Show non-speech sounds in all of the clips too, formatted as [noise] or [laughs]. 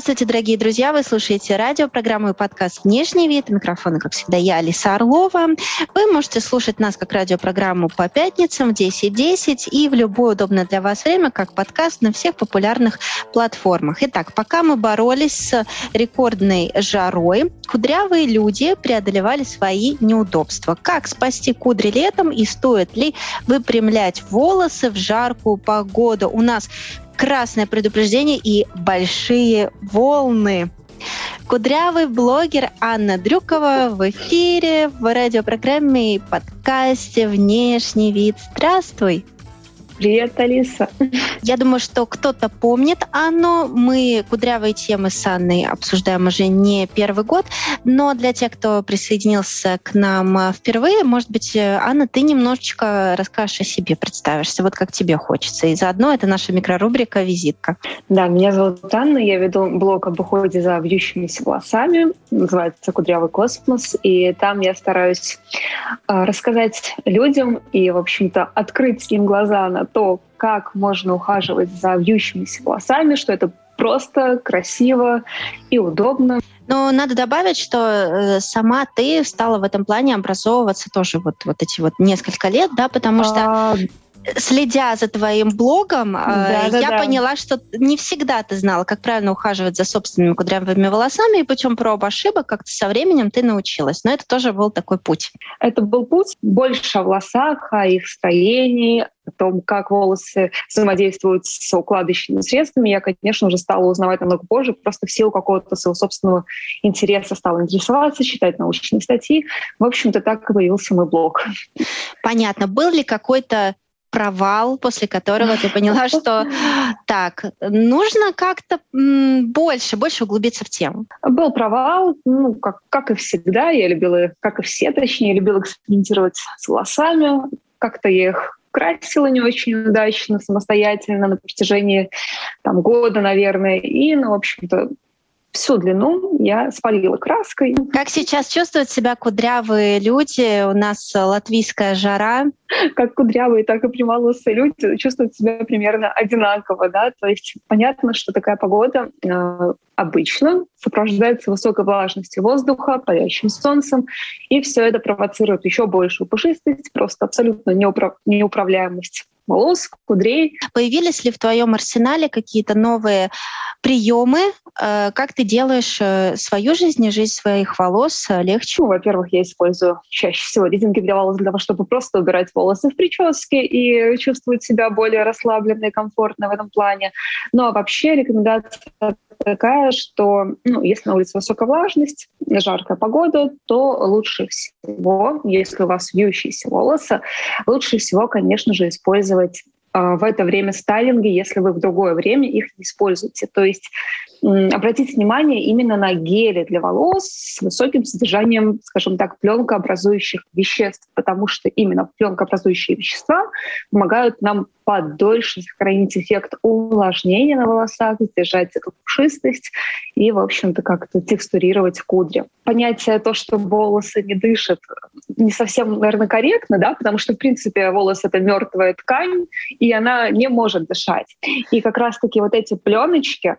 Здравствуйте, дорогие друзья! Вы слушаете радиопрограмму и подкаст «Внешний вид». Микрофона, как всегда, я, Алиса Орлова. Вы можете слушать нас как радиопрограмму по пятницам в 10.10 и в любое удобное для вас время, как подкаст на всех популярных платформах. Итак, пока мы боролись с рекордной жарой, кудрявые люди преодолевали свои неудобства. Как спасти кудри летом и стоит ли выпрямлять волосы в жаркую погоду? У нас красное предупреждение и большие волны. Кудрявый блогер Анна Дрюкова в эфире в радиопрограмме и подкасте «Внешний вид». Здравствуй! Привет, Алиса. Я думаю, что кто-то помнит Анну. Мы кудрявые темы с Анной обсуждаем уже не первый год, но для тех, кто присоединился к нам впервые, может быть, Анна, ты немножечко расскажешь о себе, представишься, вот как тебе хочется. И заодно это наша микрорубрика «Визитка». Да, меня зовут Анна, я веду блог об уходе за вьющимися волосами, называется «Кудрявый космос», и там я стараюсь а, рассказать людям и, в общем-то, открыть им глаза на то, как можно ухаживать за вьющимися волосами, что это просто красиво и удобно. Но надо добавить, что э, сама ты стала в этом плане образовываться тоже вот, вот эти вот несколько лет, да, потому что а, следя за твоим блогом, э, да, я да, поняла, что не всегда ты знала, как правильно ухаживать за собственными кудрявыми волосами, и путем проб ошибок как-то со временем ты научилась. Но это тоже был такой путь. Это был путь больше о волосах, о их строении, о том, как волосы взаимодействуют с укладочными средствами, я, конечно, уже стала узнавать намного позже, просто в силу какого-то своего собственного интереса стала интересоваться, читать научные статьи. В общем-то, так и появился мой блог. Понятно. Был ли какой-то провал, после которого ты поняла, [laughs] что так, нужно как-то больше, больше углубиться в тему? Был провал, ну, как, как и всегда, я любила, как и все, точнее, я любила экспериментировать с волосами, как-то я их красила не очень удачно самостоятельно на протяжении там, года, наверное, и, ну, в общем-то, всю длину я спалила краской. Как сейчас чувствуют себя кудрявые люди? У нас латвийская жара. Как кудрявые, так и прямолосые люди чувствуют себя примерно одинаково. Да? То есть понятно, что такая погода э, обычно сопровождается высокой влажностью воздуха, палящим солнцем, и все это провоцирует еще большую пушистость, просто абсолютно неуправ... неуправляемость волос, кудрей. Появились ли в твоем арсенале какие-то новые приемы? Э, как ты делаешь э, свою жизнь и жизнь своих волос э, легче? Ну, во-первых, я использую чаще всего резинки для волос для того, чтобы просто убирать волосы в прическе и чувствовать себя более расслабленно и комфортно в этом плане. Ну а вообще рекомендация такая, что ну, если на улице высокая влажность, жаркая погода, то лучше всего, если у вас вьющиеся волосы, лучше всего, конечно же, использовать в это время стайлинги, если вы в другое время их не используете. То есть обратите внимание именно на гели для волос с высоким содержанием, скажем так, пленкообразующих веществ, потому что именно пленкообразующие вещества помогают нам подольше сохранить эффект увлажнения на волосах, сдержать эту пушистость и, в общем-то, как-то текстурировать кудри. Понятие то, что волосы не дышат, не совсем, наверное, корректно, да, потому что, в принципе, волос — это мертвая ткань, и она не может дышать. И как раз-таки вот эти пленочки,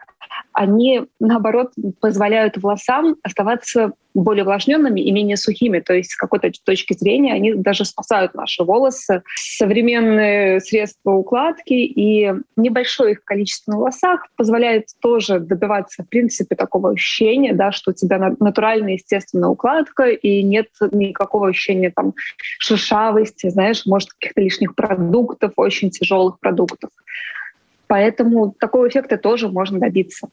они, наоборот, позволяют волосам оставаться более увлажненными и менее сухими. То есть с какой-то точки зрения они даже спасают наши волосы. Современные средства укладки и небольшое их количество на волосах позволяет тоже добиваться, в принципе, такого ощущения, да, что у тебя натуральная, естественная укладка, и нет никакого ощущения там шершавости, знаешь, может, каких-то лишних продуктов, очень тяжелых продуктов. Поэтому такого эффекта тоже можно добиться.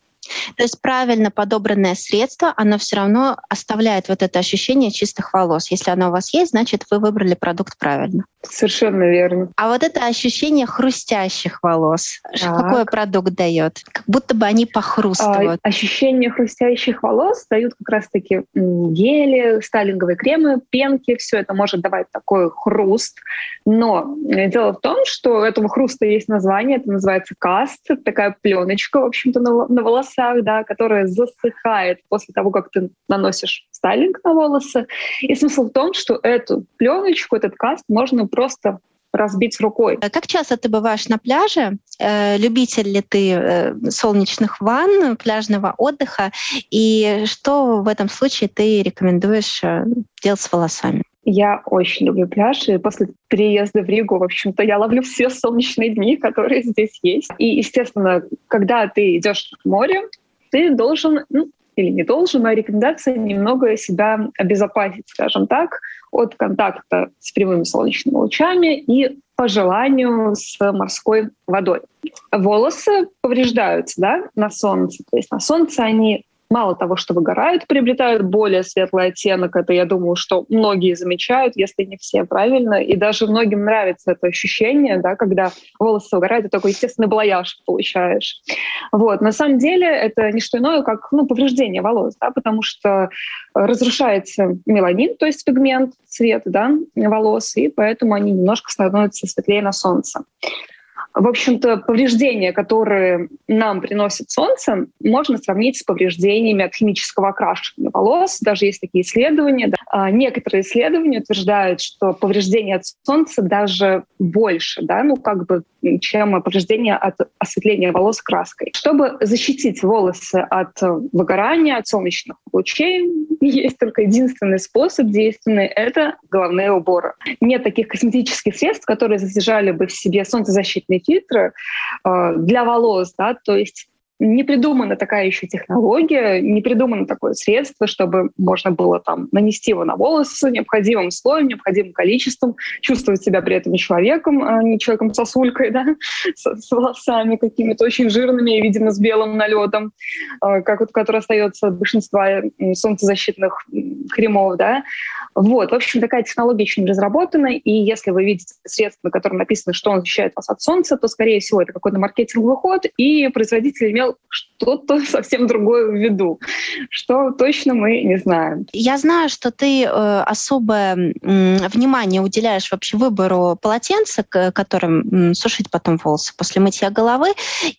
То есть правильно подобранное средство, оно все равно оставляет вот это ощущение чистых волос. Если оно у вас есть, значит, вы выбрали продукт правильно. Совершенно верно. А вот это ощущение хрустящих волос, так. какой продукт дает? Как будто бы они похрустывают. А, ощущение хрустящих волос дают как раз-таки гели, стайлинговые кремы, пенки. Все это может давать такой хруст. Но дело в том, что у этого хруста есть название. Это называется каст. такая пленочка, в общем-то, на, на волосах, да, которая засыхает после того, как ты наносишь стайлинг на волосы. И смысл в том, что эту пленочку, этот каст можно просто разбить рукой. А как часто ты бываешь на пляже? Э, любитель ли ты э, солнечных ванн, пляжного отдыха? И что в этом случае ты рекомендуешь э, делать с волосами? Я очень люблю пляж, и после переезда в Ригу, в общем-то, я ловлю все солнечные дни, [laughs] которые здесь есть. И, естественно, когда ты идешь в море, ты должен, ну, или не должен, моя рекомендация немного себя обезопасить, скажем так, от контакта с прямыми солнечными лучами и по желанию с морской водой. Волосы повреждаются да, на солнце. То есть на солнце они мало того, что выгорают, приобретают более светлый оттенок. Это, я думаю, что многие замечают, если не все правильно. И даже многим нравится это ощущение, да, когда волосы выгорают, ты такой естественный блояж получаешь. Вот. На самом деле это не что иное, как ну, повреждение волос, да, потому что разрушается меланин, то есть пигмент, цвет да, волос, и поэтому они немножко становятся светлее на солнце. В общем-то, повреждения, которые нам приносит солнце, можно сравнить с повреждениями от химического окрашивания волос. Даже есть такие исследования. Да. А, некоторые исследования утверждают, что повреждения от солнца даже больше, да, ну как бы, чем повреждения от осветления волос краской. Чтобы защитить волосы от выгорания, от солнечных лучей, есть только единственный способ действенный — это головные уборы. Нет таких косметических средств, которые содержали бы в себе солнцезащитные фильтры э, для волос, да, то есть не придумана такая еще технология, не придумано такое средство, чтобы можно было там нанести его на волосы необходимым слоем, необходимым количеством, чувствовать себя при этом человеком, а не человеком сосулькой, [laughs] да, с, с волосами какими-то очень жирными и, видимо, с белым налетом, э, как вот, который остается от большинства солнцезащитных кремов, да. Вот, в общем, такая технология еще не разработана, и если вы видите средство, на котором написано, что он защищает вас от солнца, то, скорее всего, это какой-то маркетинговый ход, и производитель имел что-то [laughs] совсем другое в виду. Что точно мы не знаем. Я знаю, что ты э, особое внимание уделяешь вообще выбору полотенца, которым сушить потом волосы после мытья головы.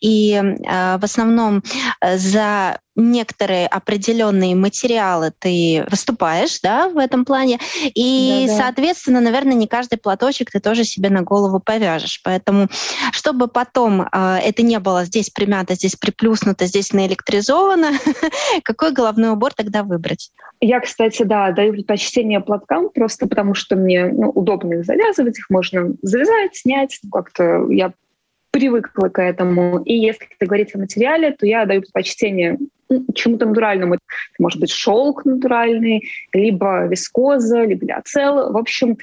И э, в основном э, за некоторые определенные материалы ты выступаешь, да, в этом плане, и, Да-да. соответственно, наверное, не каждый платочек ты тоже себе на голову повяжешь. Поэтому, чтобы потом э, это не было здесь примято, здесь приплюснуто, здесь наэлектризовано, [laughs] какой головной убор тогда выбрать? Я, кстати, да, даю предпочтение платкам, просто потому что мне ну, удобно их завязывать, их можно завязать, снять, ну, как-то я привыкла к этому. И если говорить о материале, то я даю предпочтение чему-то натуральному. Это может быть шелк натуральный, либо вискоза, либо лиоцел. В общем,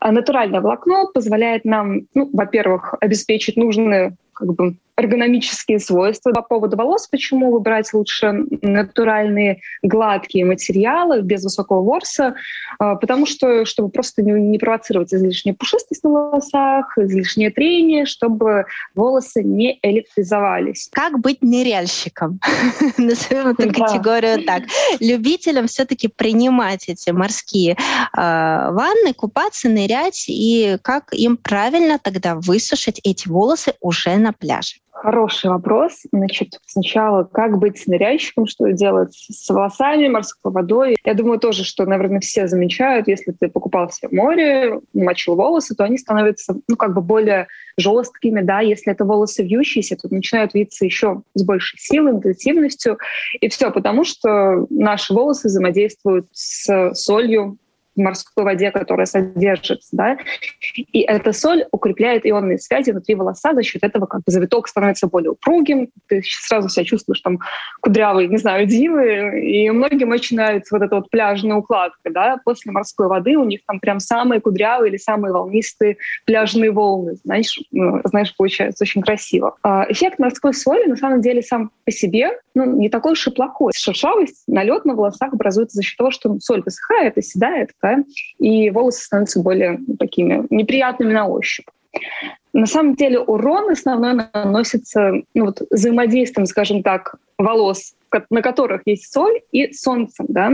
натуральное волокно позволяет нам, ну, во-первых, обеспечить нужные как бы эргономические свойства. По поводу волос, почему выбрать лучше натуральные гладкие материалы без высокого ворса? А, потому что, чтобы просто не провоцировать излишнюю пушистость на волосах, излишнее трение, чтобы волосы не электризовались. Как быть ныряльщиком? [laughs] Назовем эту категорию так. Любителям все-таки принимать эти морские а, ванны, купаться, нырять, и как им правильно тогда высушить эти волосы уже на пляже? Хороший вопрос. Значит, сначала, как быть с ныряльщиком, что делать с волосами, морской водой. Я думаю тоже, что, наверное, все замечают, если ты покупался в море, мочил волосы, то они становятся, ну, как бы более жесткими, да, если это волосы вьющиеся, то начинают виться еще с большей силой, интенсивностью, и все, потому что наши волосы взаимодействуют с солью, морской воде, которая содержится, да, и эта соль укрепляет ионные связи внутри волоса, за счет этого как бы завиток становится более упругим, ты сразу себя чувствуешь там кудрявый, не знаю, дивы, и многим очень нравится вот эта вот пляжная укладка, да, после морской воды у них там прям самые кудрявые или самые волнистые пляжные волны, знаешь, ну, знаешь, получается очень красиво. А эффект морской соли на самом деле сам по себе ну, не такой уж и плохой. Шершавость, налет на волосах образуется за счет того, что соль высыхает, оседает, да, и волосы становятся более такими неприятными на ощупь. На самом деле урон основной наносится ну, вот, взаимодействием, скажем так, волос, на которых есть соль, и солнцем. Да?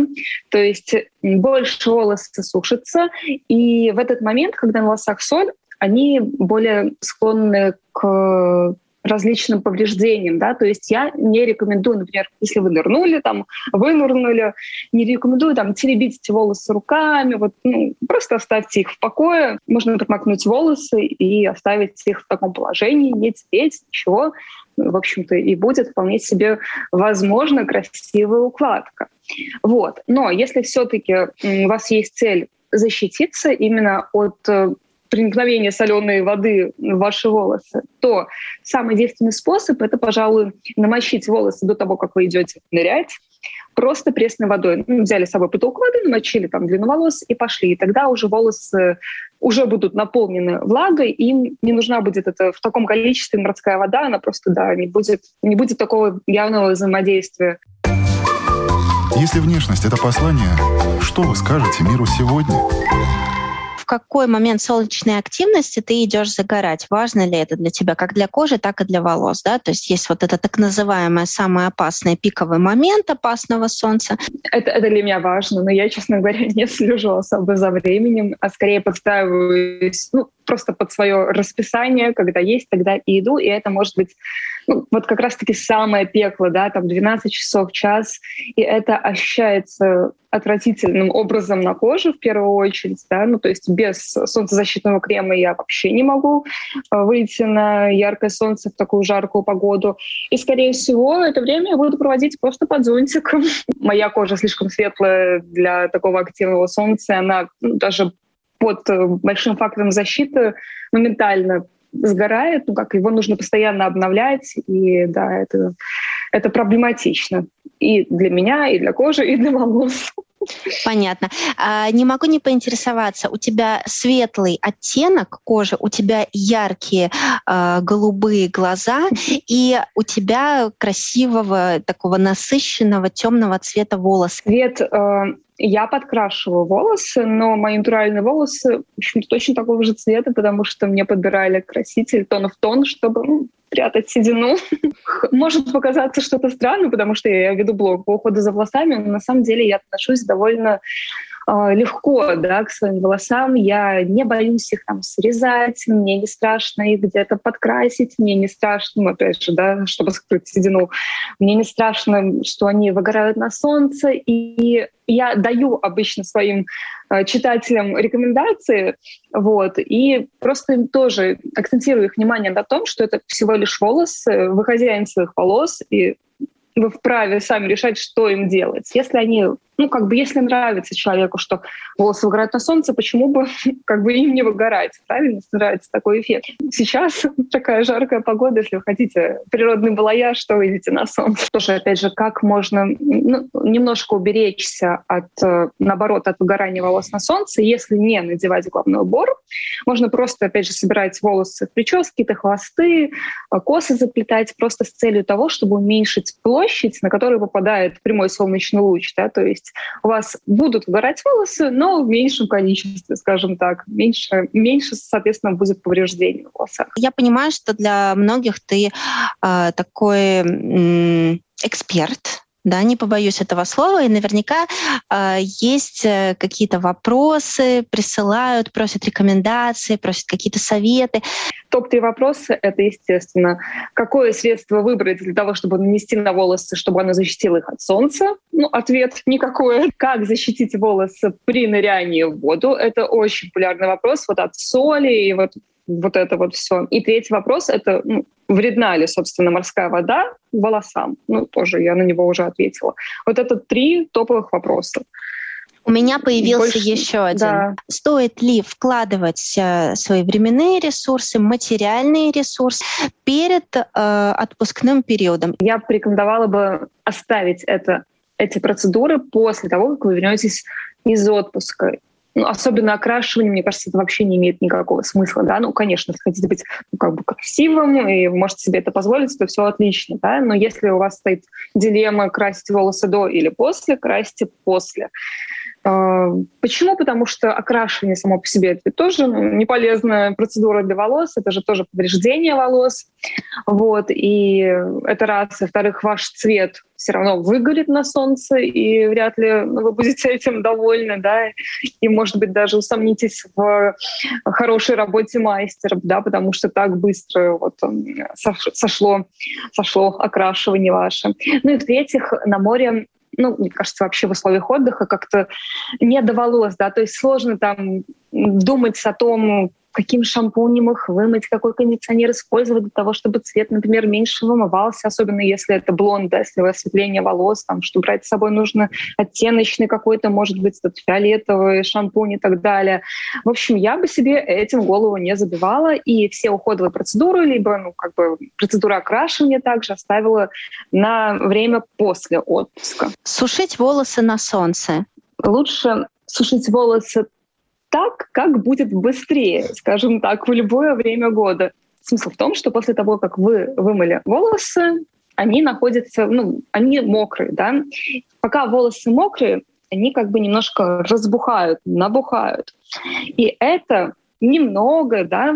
То есть больше волосы сушатся, и в этот момент, когда на волосах соль, они более склонны к различным повреждениям, да, то есть я не рекомендую, например, если вы нырнули, там, вынырнули, не рекомендую там теребить эти волосы руками, вот, ну, просто оставьте их в покое, можно промокнуть волосы и оставить их в таком положении, не тереть, ничего, в общем-то, и будет вполне себе возможно красивая укладка. Вот. Но если все-таки у вас есть цель защититься именно от э, проникновения соленой воды в ваши волосы, то самый действенный способ — это, пожалуй, намочить волосы до того, как вы идете нырять, просто пресной водой. Ну, взяли с собой поток воды, намочили там длину волос и пошли. И тогда уже волосы уже будут наполнены влагой, им не нужна будет это в таком количестве морская вода, она просто, да, не будет, не будет такого явного взаимодействия. Если внешность — это послание, что вы скажете миру сегодня? Какой момент солнечной активности ты идешь загорать. Важно ли это для тебя как для кожи, так и для волос. Да? То есть есть вот это так называемое самый опасный пиковый момент опасного солнца. Это, это для меня важно, но я, честно говоря, [laughs] не слежу особо за временем, а скорее подстраиваюсь ну, просто под свое расписание, когда есть, тогда и иду, и это может быть ну, вот как раз-таки самое пекло, да, там 12 часов, час, и это ощущается отвратительным образом на коже в первую очередь, да, ну то есть без солнцезащитного крема я вообще не могу э, выйти на яркое солнце в такую жаркую погоду. И, скорее всего, это время я буду проводить просто под зонтиком. [laughs] Моя кожа слишком светлая для такого активного солнца, она ну, даже под э, большим фактором защиты моментально сгорает, ну как его нужно постоянно обновлять, и да, это, это проблематично и для меня, и для кожи, и для волос. Понятно. А, не могу не поинтересоваться, у тебя светлый оттенок кожи, у тебя яркие э, голубые глаза, и у тебя красивого, такого насыщенного темного цвета волос. Цвет э, я подкрашиваю волосы, но мои натуральные волосы, общем точно такого же цвета, потому что мне подбирали краситель тон в тон, чтобы ну, прятать седину. [laughs] Может показаться что-то странно, потому что я веду блог по уходу за волосами, но на самом деле я отношусь довольно легко да, к своим волосам. Я не боюсь их там срезать, мне не страшно их где-то подкрасить, мне не страшно, ну, опять же, да, чтобы скрыть седину, мне не страшно, что они выгорают на солнце, и я даю обычно своим э, читателям рекомендации, вот, и просто им тоже акцентирую их внимание на том, что это всего лишь волосы, вы хозяин своих волос, и вы вправе сами решать, что им делать. Если они ну, как бы, если нравится человеку, что волосы выгорают на солнце, почему бы, [laughs] как бы, им не выгорать, правильно, нравится такой эффект. Сейчас [laughs] такая жаркая погода, если вы хотите природный балаяж, что вы идите на солнце. Тоже, опять же, как можно ну, немножко уберечься от, э, наоборот, от выгорания волос на солнце, если не надевать головной убор, можно просто, опять же, собирать волосы в прически, то хвосты, э, косы заплетать просто с целью того, чтобы уменьшить площадь, на которую попадает прямой солнечный луч, да, то есть есть у вас будут выгорать волосы, но в меньшем количестве, скажем так. Меньше, меньше соответственно, будет повреждений в волосах. Я понимаю, что для многих ты э, такой э, эксперт, да, не побоюсь этого слова, и наверняка э, есть какие-то вопросы, присылают, просят рекомендации, просят какие-то советы. Топ-3 вопроса — это, естественно, какое средство выбрать для того, чтобы нанести на волосы, чтобы оно защитило их от солнца? Ну, ответ — никакое. Как защитить волосы при нырянии в воду? Это очень популярный вопрос вот от соли и вот вот это вот все. И третий вопрос — это ну, вредна ли, собственно, морская вода волосам? Ну, тоже я на него уже ответила. Вот это три топовых вопроса. У меня появился Больше... еще один. Да. Стоит ли вкладывать э, свои временные ресурсы, материальные ресурсы перед э, отпускным периодом? Я порекомендовала бы оставить это, эти процедуры после того, как вы вернетесь из отпуска ну, особенно окрашивание, мне кажется, это вообще не имеет никакого смысла, да. Ну, конечно, если хотите быть ну, как бы красивым и вы можете себе это позволить, то все отлично, да. Но если у вас стоит дилемма красить волосы до или после, красьте после. А, почему? Потому что окрашивание само по себе это тоже ну, не полезная процедура для волос, это же тоже повреждение волос. Вот, и это раз. Во-вторых, ваш цвет все равно выгорит на солнце, и вряд ли вы будете этим довольны, да, и, может быть, даже усомнитесь в хорошей работе мастера, да, потому что так быстро вот сошло, сошло окрашивание ваше. Ну и в-третьих, на море ну, мне кажется, вообще в условиях отдыха как-то не доволось, да, то есть сложно там думать о том, каким шампунем их вымыть, какой кондиционер использовать для того, чтобы цвет, например, меньше вымывался, особенно если это блонд, да, если осветление волос, там, что брать с собой нужно оттеночный какой-то, может быть, этот фиолетовый шампунь и так далее. В общем, я бы себе этим голову не забивала, и все уходовые процедуры, либо, ну, как бы процедура окрашивания также оставила на время после отпуска. Сушить волосы на солнце. Лучше сушить волосы так, как будет быстрее, скажем так, в любое время года. Смысл в том, что после того, как вы вымыли волосы, они находятся, ну, они мокрые, да. Пока волосы мокрые, они как бы немножко разбухают, набухают. И это немного да,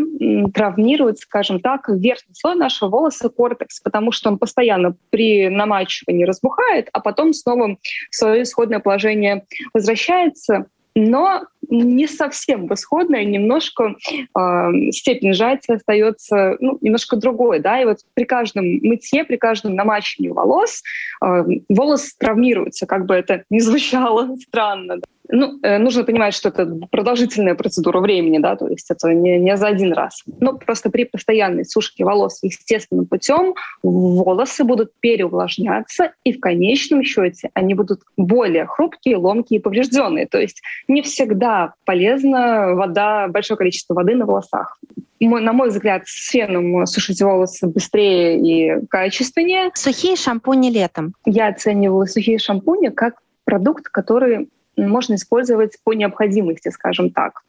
травмирует, скажем так, верхний слой нашего волоса кортекс, потому что он постоянно при намачивании разбухает, а потом снова в свое исходное положение возвращается но не совсем восходная, немножко э, степень сжатия остается ну, немножко другой, да, и вот при каждом мытье, при каждом намачивании волос э, волос травмируется, как бы это ни звучало [laughs] странно. Да. Ну, э, нужно понимать, что это продолжительная процедура времени, да, то есть это не, не за один раз. Но просто при постоянной сушке волос естественным путем волосы будут переувлажняться, и в конечном счете они будут более хрупкие, ломкие и поврежденные. То есть не всегда полезна вода, большое количество воды на волосах. На мой взгляд, с феном сушить волосы быстрее и качественнее. Сухие шампуни летом. Я оценивала сухие шампуни как продукт, который можно использовать по необходимости, скажем так.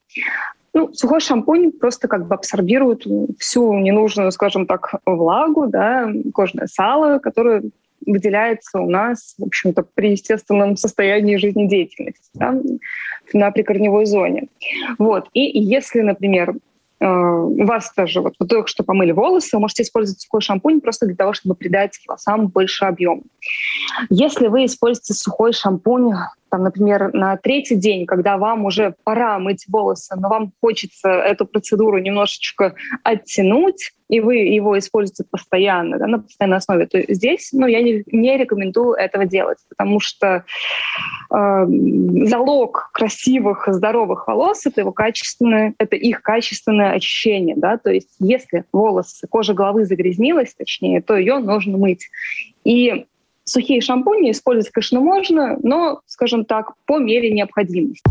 Ну, сухой шампунь просто как бы абсорбирует всю ненужную, скажем так, влагу, да, кожное сало, которое выделяется у нас, в общем-то, при естественном состоянии жизнедеятельности да, на прикорневой зоне. Вот. И если, например, э, у вас тоже, вот вы только что помыли волосы, вы можете использовать сухой шампунь просто для того, чтобы придать волосам больше объем. Если вы используете сухой шампунь там, например, на третий день, когда вам уже пора мыть волосы, но вам хочется эту процедуру немножечко оттянуть, и вы его используете постоянно, да, на постоянной основе, то здесь ну, я не, не рекомендую этого делать, потому что э, залог красивых, здоровых волос — это его качественное, это их качественное очищение. Да? То есть если волосы, кожа головы загрязнилась, точнее, то ее нужно мыть. И Сухие шампуни использовать, конечно, можно, но, скажем так, по мере необходимости.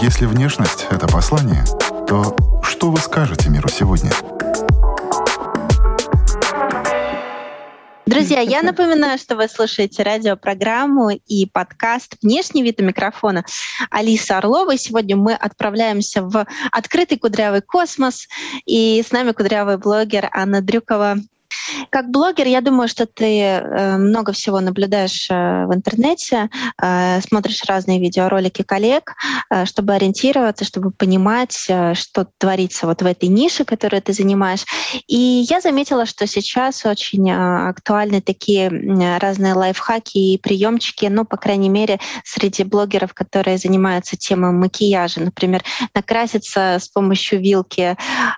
Если внешность — это послание, то что вы скажете миру сегодня? Друзья, я напоминаю, что вы слушаете радиопрограмму и подкаст «Внешний вид у микрофона» Алиса Орлова. И сегодня мы отправляемся в открытый кудрявый космос. И с нами кудрявый блогер Анна Дрюкова. Как блогер, я думаю, что ты э, много всего наблюдаешь э, в интернете, э, смотришь разные видеоролики коллег, чтобы ориентироваться, чтобы понимать, что творится вот в этой нише, которую ты занимаешь. И я заметила, что сейчас очень актуальны такие разные лайфхаки и приемчики, ну, по крайней мере, среди блогеров, которые занимаются темой макияжа. Например, накраситься с помощью вилки,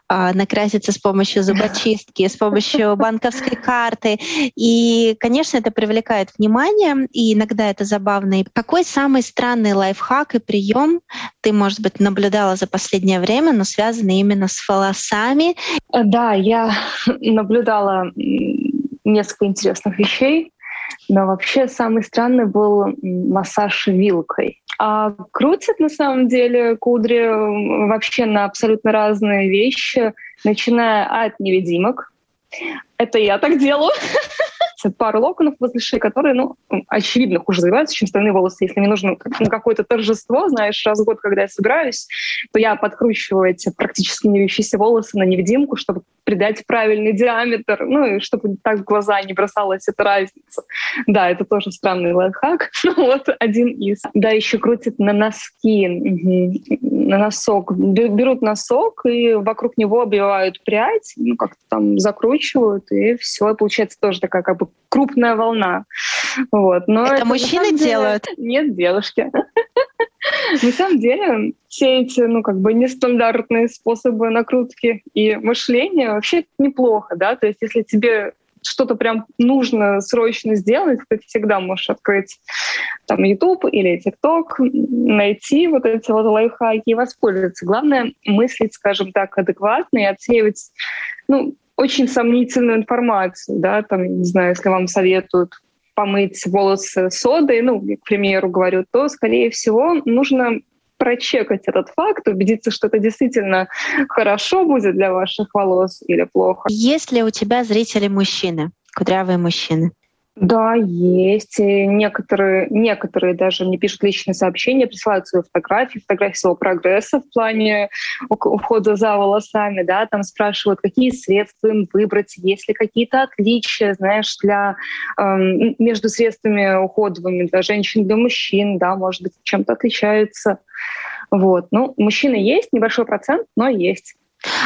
накраситься с помощью зубочистки, с помощью банковской карты. И, конечно, это привлекает внимание, и иногда это забавно. И какой самый странный лайфхак и прием ты, может быть, наблюдала за последнее время, но связанный именно с волосами? Да, я [laughs] наблюдала несколько интересных вещей. Но вообще самый странный был массаж вилкой. А крутят на самом деле кудри вообще на абсолютно разные вещи, начиная от невидимок. Это я так делаю. [laughs] пару локонов возле шеи, которые, ну, очевидно, хуже загибаются, чем остальные волосы. Если мне нужно какое-то торжество, знаешь, раз в год, когда я собираюсь, то я подкручиваю эти практически не вьющиеся волосы на невидимку, чтобы придать правильный диаметр, ну, и чтобы так в глаза не бросалась эта разница. Да, это тоже странный лайфхак, [laughs] вот один из. Да, еще крутят на носки, на носок. Берут носок и вокруг него обвивают прядь, ну, как-то там закручивают, и все, получается тоже такая как бы крупная волна. Вот. Но это, это мужчины деле... делают? Нет, девушки. [laughs] На самом деле, все эти, ну, как бы нестандартные способы накрутки и мышления вообще неплохо, да, то есть если тебе что-то прям нужно срочно сделать, ты всегда можешь открыть там YouTube или TikTok, найти вот эти вот лайфхаки и воспользоваться. Главное мыслить, скажем так, адекватно и отсеивать, ну, очень сомнительную информацию, да, там, не знаю, если вам советуют помыть волосы содой, ну, к примеру, говорю, то, скорее всего, нужно прочекать этот факт, убедиться, что это действительно хорошо будет для ваших волос или плохо. Есть ли у тебя зрители мужчины, кудрявые мужчины? Да, есть. И некоторые, некоторые даже мне пишут личные сообщения, присылают свои фотографии, фотографии своего прогресса в плане ухода за волосами, да, там спрашивают, какие средства им выбрать, есть ли какие-то отличия, знаешь, для, эм, между средствами уходовыми для женщин, для мужчин, да, может быть, чем-то отличаются. Вот. Ну, мужчины есть, небольшой процент, но есть.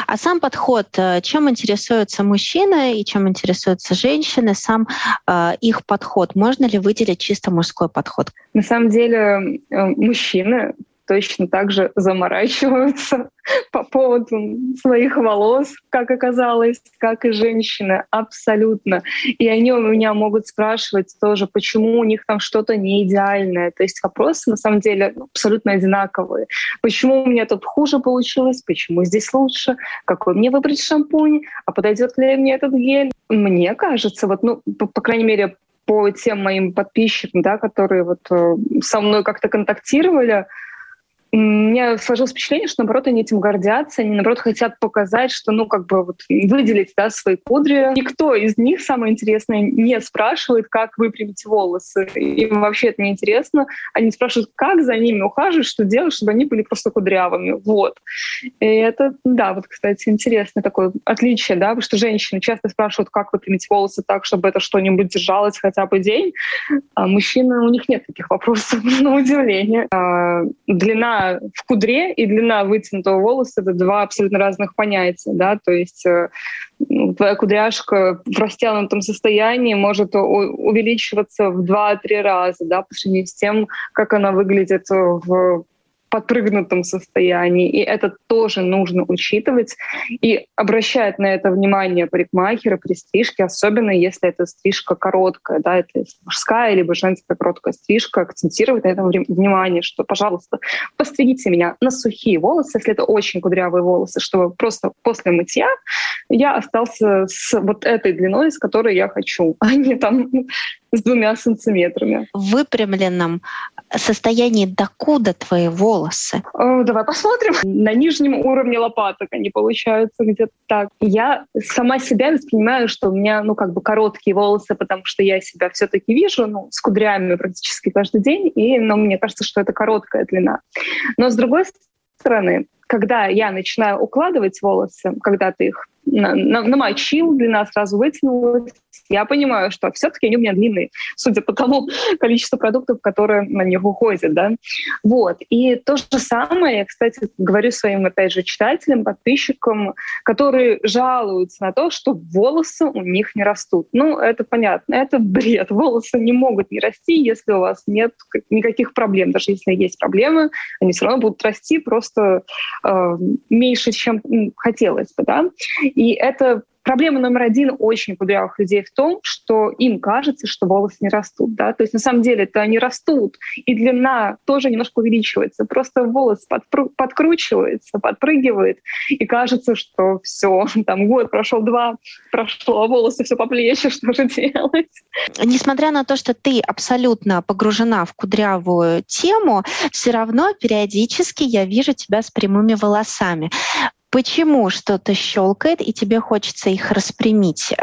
А сам подход, э, чем интересуются мужчины и чем интересуются женщины, сам э, их подход, можно ли выделить чисто мужской подход? На самом деле э, мужчины точно так же заморачиваются [laughs] по поводу своих волос, как оказалось, как и женщины, абсолютно. И они у меня могут спрашивать тоже, почему у них там что-то не идеальное. То есть вопросы на самом деле ну, абсолютно одинаковые. Почему у меня тут хуже получилось, почему здесь лучше, какой мне выбрать шампунь, а подойдет ли мне этот гель. Мне кажется, вот, ну, по, по крайней мере, по тем моим подписчикам, да, которые вот э, со мной как-то контактировали, у меня сложилось впечатление, что, наоборот, они этим гордятся, они, наоборот, хотят показать, что, ну, как бы вот выделить, да, свои кудри. Никто из них, самое интересное, не спрашивает, как выпрямить волосы. Им вообще это не интересно. Они спрашивают, как за ними ухаживать, что делать, чтобы они были просто кудрявыми. Вот. И это, да, вот, кстати, интересное такое отличие, да, потому что женщины часто спрашивают, как выпрямить волосы так, чтобы это что-нибудь держалось хотя бы день. А мужчины, у них нет таких вопросов, [laughs] на удивление. А, длина в кудре и длина вытянутого волоса — это два абсолютно разных понятия, да, то есть э, ну, твоя кудряшка в растянутом состоянии может увеличиваться в 2-3 раза, да, по сравнению с тем, как она выглядит в подпрыгнутом состоянии. И это тоже нужно учитывать. И обращать на это внимание парикмахера при стрижке, особенно если это стрижка короткая, да, это мужская либо женская короткая стрижка, акцентировать на этом внимание, что, пожалуйста, постригите меня на сухие волосы, если это очень кудрявые волосы, чтобы просто после мытья я остался с вот этой длиной, с которой я хочу, а не там с двумя сантиметрами. В выпрямленном состоянии докуда твои волосы? О, давай посмотрим. На нижнем уровне лопаток они получаются где-то так. Я сама себя воспринимаю, что у меня, ну, как бы короткие волосы, потому что я себя все-таки вижу, ну, с кудрями практически каждый день, и, ну, мне кажется, что это короткая длина. Но, с другой стороны, когда я начинаю укладывать волосы, когда ты их намочил, длина сразу вытянулась. Я понимаю, что все-таки они у меня длинные, судя по тому [laughs] количеству продуктов, которые на них уходят. Да? Вот. И то же самое, я, кстати, говорю своим, опять же, читателям, подписчикам, которые жалуются на то, что волосы у них не растут. Ну, это понятно, это бред. [laughs] Волосы не могут не расти, если у вас нет никаких проблем. Даже если есть проблемы, они все равно будут расти просто э, меньше, чем хотелось бы. Да? И это проблема номер один очень кудрявых людей в том, что им кажется, что волосы не растут. Да? То есть на самом деле это они растут, и длина тоже немножко увеличивается. Просто волос подпру- подкручивается, подпрыгивает, и кажется, что все, [laughs] там год прошел, два прошло, а волосы все по плечи, [laughs] что же делать? Несмотря на то, что ты абсолютно погружена в кудрявую тему, все равно периодически я вижу тебя с прямыми волосами почему что-то щелкает, и тебе хочется их распрямить.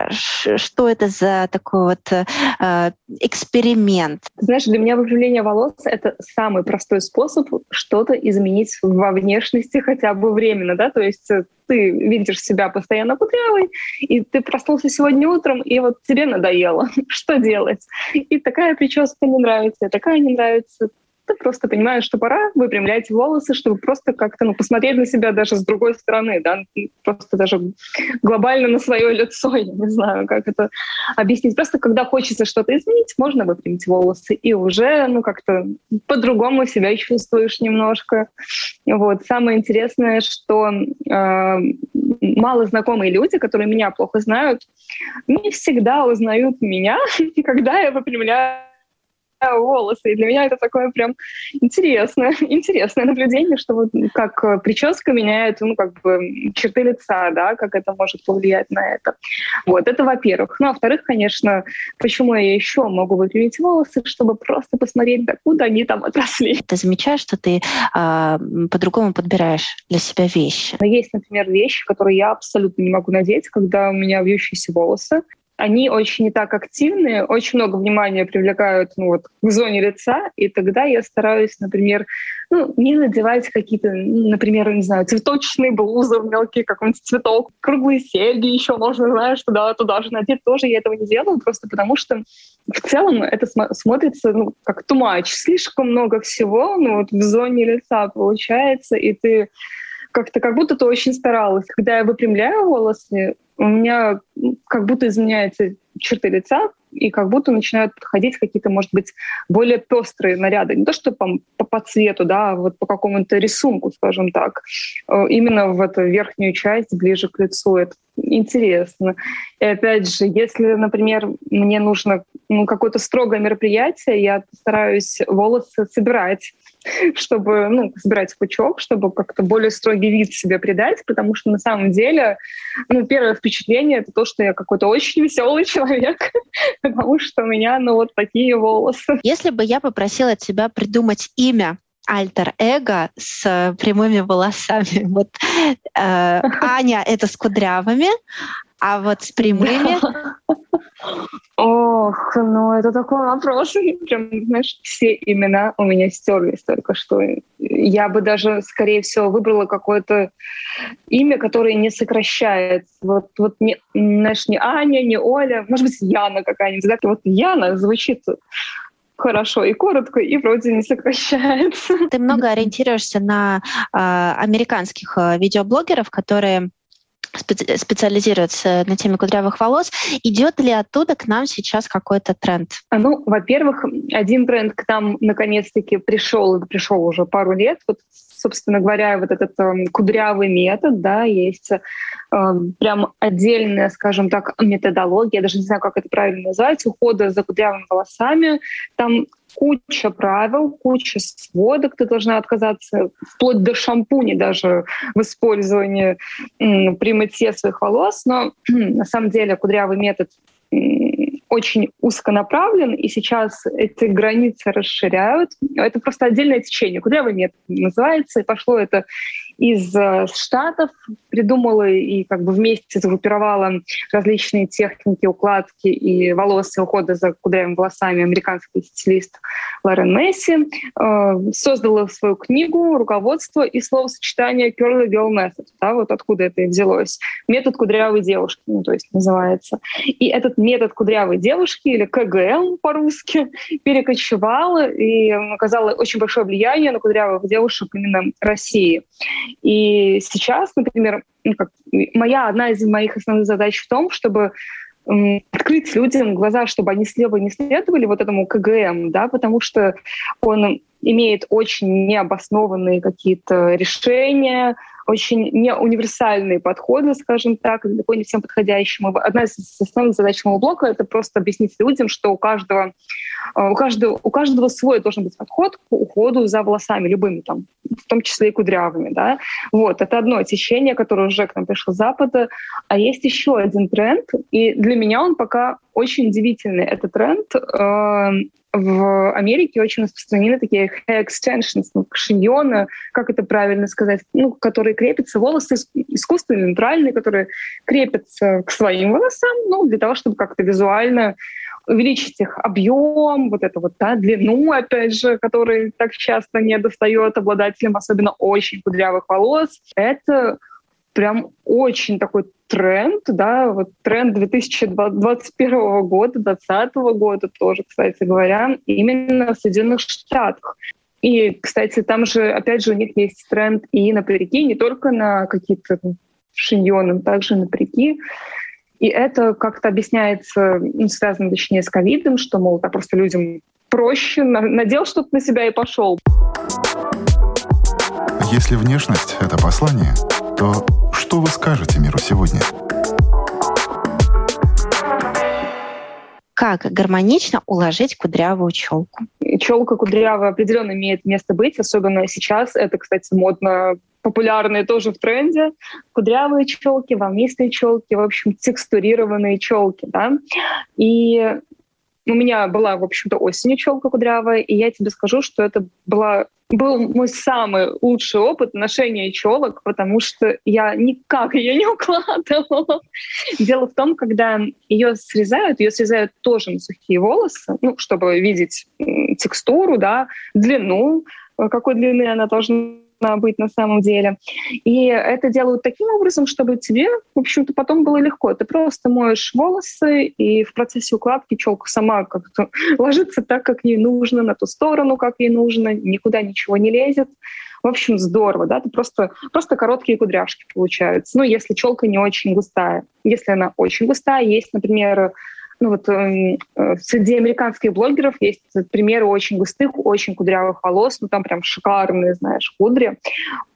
Что это за такой вот э, эксперимент? Знаешь, для меня выпрямление волос — это самый простой способ что-то изменить во внешности хотя бы временно, да, то есть э, ты видишь себя постоянно кудрявой, и ты проснулся сегодня утром, и вот тебе надоело. [laughs] Что делать? И такая прическа не нравится, такая не нравится, ты просто понимаешь, что пора выпрямлять волосы, чтобы просто как-то ну, посмотреть на себя даже с другой стороны, да, просто даже глобально на свое лицо, я не знаю, как это объяснить. Просто когда хочется что-то изменить, можно выпрямить волосы, и уже, ну, как-то по-другому себя чувствуешь немножко. Вот. Самое интересное, что э, мало знакомые люди, которые меня плохо знают, не всегда узнают меня, [laughs] когда я выпрямляю волосы. И для меня это такое прям интересное, [laughs] интересное наблюдение, что вот как э, прическа меняет, ну, как бы черты лица, да, как это может повлиять на это. Вот, это во-первых. Ну, а во-вторых, конечно, почему я еще могу выпрямить волосы, чтобы просто посмотреть, докуда они там отросли. Ты замечаешь, что ты э, по-другому подбираешь для себя вещи? Есть, например, вещи, которые я абсолютно не могу надеть, когда у меня вьющиеся волосы они очень не так активны, очень много внимания привлекают ну, вот, к зоне лица, и тогда я стараюсь, например, ну, не надевать какие-то, например, не знаю, цветочные блузы, мелкие какой-нибудь цветок, круглые серьги еще можно, знаешь, туда-туда же надеть. Тоже я этого не делаю, просто потому что в целом это см- смотрится ну, как much. Слишком много всего ну, вот в зоне лица получается, и ты как-то как будто ты очень старалась. Когда я выпрямляю волосы, у меня как будто изменяются черты лица, и как будто начинают подходить какие-то, может быть, более пестрые наряды. Не то, что по, по, по цвету, да, а вот по какому-то рисунку, скажем так. Э, именно в эту верхнюю часть, ближе к лицу. Это интересно. И опять же, если, например, мне нужно ну, какое-то строгое мероприятие, я стараюсь волосы собирать [laughs] чтобы ну, собирать пучок, чтобы как-то более строгий вид себе придать, потому что на самом деле ну, первое впечатление это то, что я какой-то очень веселый человек, [laughs] потому что у меня ну вот такие волосы. Если бы я попросила тебя придумать имя альтер-эго с прямыми волосами. [laughs] Вот э, Аня это с кудрявыми, а вот с прямыми... Ох, ну это такой вопрос. [laughs] Прям, знаешь, все имена у меня стерлись только что. Я бы даже, скорее всего, выбрала какое-то имя, которое не сокращается. Вот, вот не, знаешь, не Аня, не Оля, может быть, Яна какая-нибудь. Да? Вот Яна звучит хорошо и коротко, и вроде не сокращается. Ты много ориентируешься на э, американских э, видеоблогеров, которые специализируется на теме кудрявых волос. Идет ли оттуда к нам сейчас какой-то тренд? А, ну, во-первых, один тренд к нам наконец-таки пришел, пришел уже пару лет. Вот, собственно говоря, вот этот э, кудрявый метод, да, есть э, прям отдельная, скажем так, методология, я даже не знаю, как это правильно назвать, ухода за кудрявыми волосами. Там куча правил, куча сводок, ты должна отказаться вплоть до шампуня даже в использовании при мытье своих волос. Но [clears throat] на самом деле кудрявый метод очень узконаправлен, и сейчас эти границы расширяют. Это просто отдельное течение. Кудрявый метод называется, и пошло это из э, Штатов, придумала и как бы вместе сгруппировала различные техники укладки и волос и ухода за кудрявыми волосами американский стилист Лорен Месси. Э, создала свою книгу, руководство и словосочетание Curly Girl Method. Да, вот откуда это и взялось. Метод кудрявой девушки, ну, то есть называется. И этот метод кудрявой девушки, или КГМ по-русски, [laughs] перекочевал и оказал очень большое влияние на кудрявых девушек именно России. И сейчас, например, ну, моя одна из моих основных задач в том, чтобы открыть людям глаза, чтобы они слева не следовали вот этому КГМ, да, потому что он имеет очень необоснованные какие-то решения, очень не универсальные подходы, скажем так, далеко не всем подходящим. Одна из основных задач моего блога — это просто объяснить людям, что у каждого, э, у каждого, у каждого свой должен быть подход к уходу за волосами, любыми, там, в том числе и кудрявыми. Да? Вот, это одно течение, которое уже к нам пришло с Запада. А есть еще один тренд, и для меня он пока очень удивительный. Это тренд э, в Америке очень распространены такие hair extensions, ну, шиньоны, как это правильно сказать, ну, которые крепятся, волосы искусственные, натуральные, которые крепятся к своим волосам, ну, для того, чтобы как-то визуально увеличить их объем, вот это вот, да, длину, опять же, который так часто не достает обладателям, особенно очень кудрявых волос. Это прям очень такой тренд, да, вот тренд 2021 года, 2020 года тоже, кстати говоря, именно в Соединенных Штатах. И, кстати, там же, опять же, у них есть тренд и на парики, не только на какие-то шиньоны, также на парики. И это как-то объясняется, ну, связано, точнее, с ковидом, что, мол, да, просто людям проще, надел что-то на себя и пошел. Если внешность — это послание, то что вы скажете миру сегодня? Как гармонично уложить кудрявую челку? Челка кудрявая определенно имеет место быть, особенно сейчас. Это, кстати, модно популярные тоже в тренде. Кудрявые челки, волнистые челки, в общем, текстурированные челки. Да? И у меня была, в общем-то, осенью челка кудрявая, и я тебе скажу, что это была был мой самый лучший опыт ношения челок, потому что я никак ее не укладывала. Дело в том, когда ее срезают, ее срезают тоже на сухие волосы, ну, чтобы видеть текстуру, да, длину, какой длины она должна быть на самом деле. И это делают таким образом, чтобы тебе, в общем-то, потом было легко. Ты просто моешь волосы, и в процессе укладки челка сама как-то [laughs] ложится так, как ей нужно, на ту сторону, как ей нужно, никуда ничего не лезет. В общем, здорово, да, ты просто, просто короткие кудряшки получаются. Ну, если челка не очень густая. Если она очень густая, есть, например, ну вот эм, э, среди американских блогеров есть примеры очень густых, очень кудрявых волос, ну там прям шикарные, знаешь, кудри.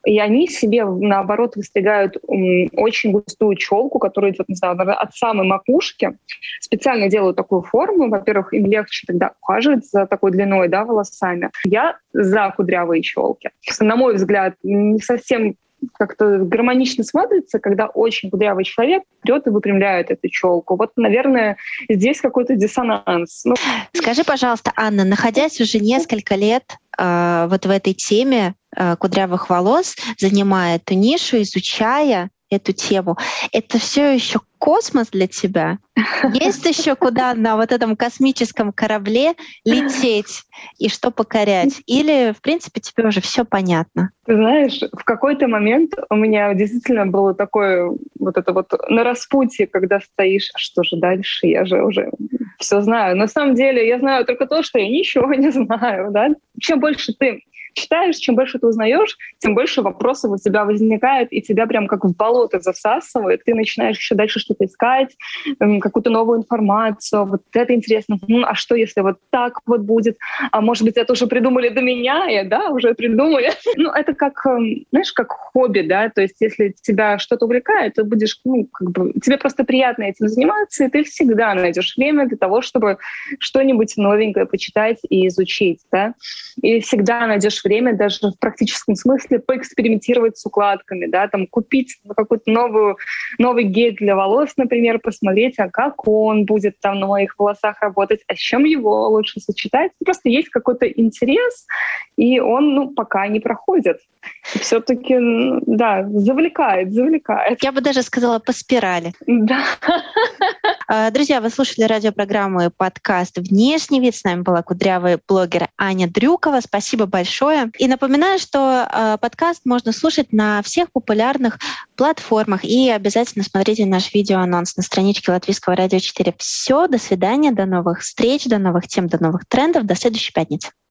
И они себе, наоборот, выстригают э, очень густую челку, которая идет, не знаю, от самой макушки. Специально делают такую форму. Во-первых, им легче тогда ухаживать за такой длиной, да, волосами. Я за кудрявые челки. На мой взгляд, не совсем как-то гармонично смотрится, когда очень кудрявый человек прет и выпрямляет эту челку. Вот, наверное, здесь какой-то диссонанс. Ну... Скажи, пожалуйста, Анна, находясь уже несколько лет э, вот в этой теме э, кудрявых волос, занимая эту нишу, изучая эту тему, это все еще космос для тебя? Есть еще куда на вот этом космическом корабле лететь и что покорять? Или, в принципе, тебе уже все понятно? Знаешь, в какой-то момент у меня действительно было такое вот это вот на распутье, когда стоишь, а что же дальше? Я же уже все знаю. На самом деле я знаю только то, что я ничего не знаю. Да? Чем больше ты читаешь, чем больше ты узнаешь, тем больше вопросов у тебя возникает, и тебя прям как в болото засасывает. Ты начинаешь еще дальше что-то искать, эм, какую-то новую информацию. Вот это интересно. Ну, а что, если вот так вот будет? А может быть, это уже придумали до меня? Я, да, уже придумали. [laughs] ну, это как, эм, знаешь, как хобби, да, то есть если тебя что-то увлекает, ты будешь, ну, как бы, тебе просто приятно этим заниматься, и ты всегда найдешь время для того, чтобы что-нибудь новенькое почитать и изучить, да, и всегда найдешь время даже в практическом смысле поэкспериментировать с укладками, да, там купить какую-то новую, новый гель для волос, например, посмотреть, а как он будет там на моих волосах работать, а с чем его лучше сочетать. Просто есть какой-то интерес, и он, ну, пока не проходит. Все-таки, да, завлекает, завлекает. Я бы даже сказала по спирали. Да. [laughs] А, друзья, вы слушали радиопрограмму и подкаст «Внешний вид». С нами была кудрявая блогер Аня Дрюкова. Спасибо большое. И напоминаю, что а, подкаст можно слушать на всех популярных платформах. И обязательно смотрите наш видеоанонс на страничке Латвийского радио 4. Все, до свидания, до новых встреч, до новых тем, до новых трендов. До следующей пятницы.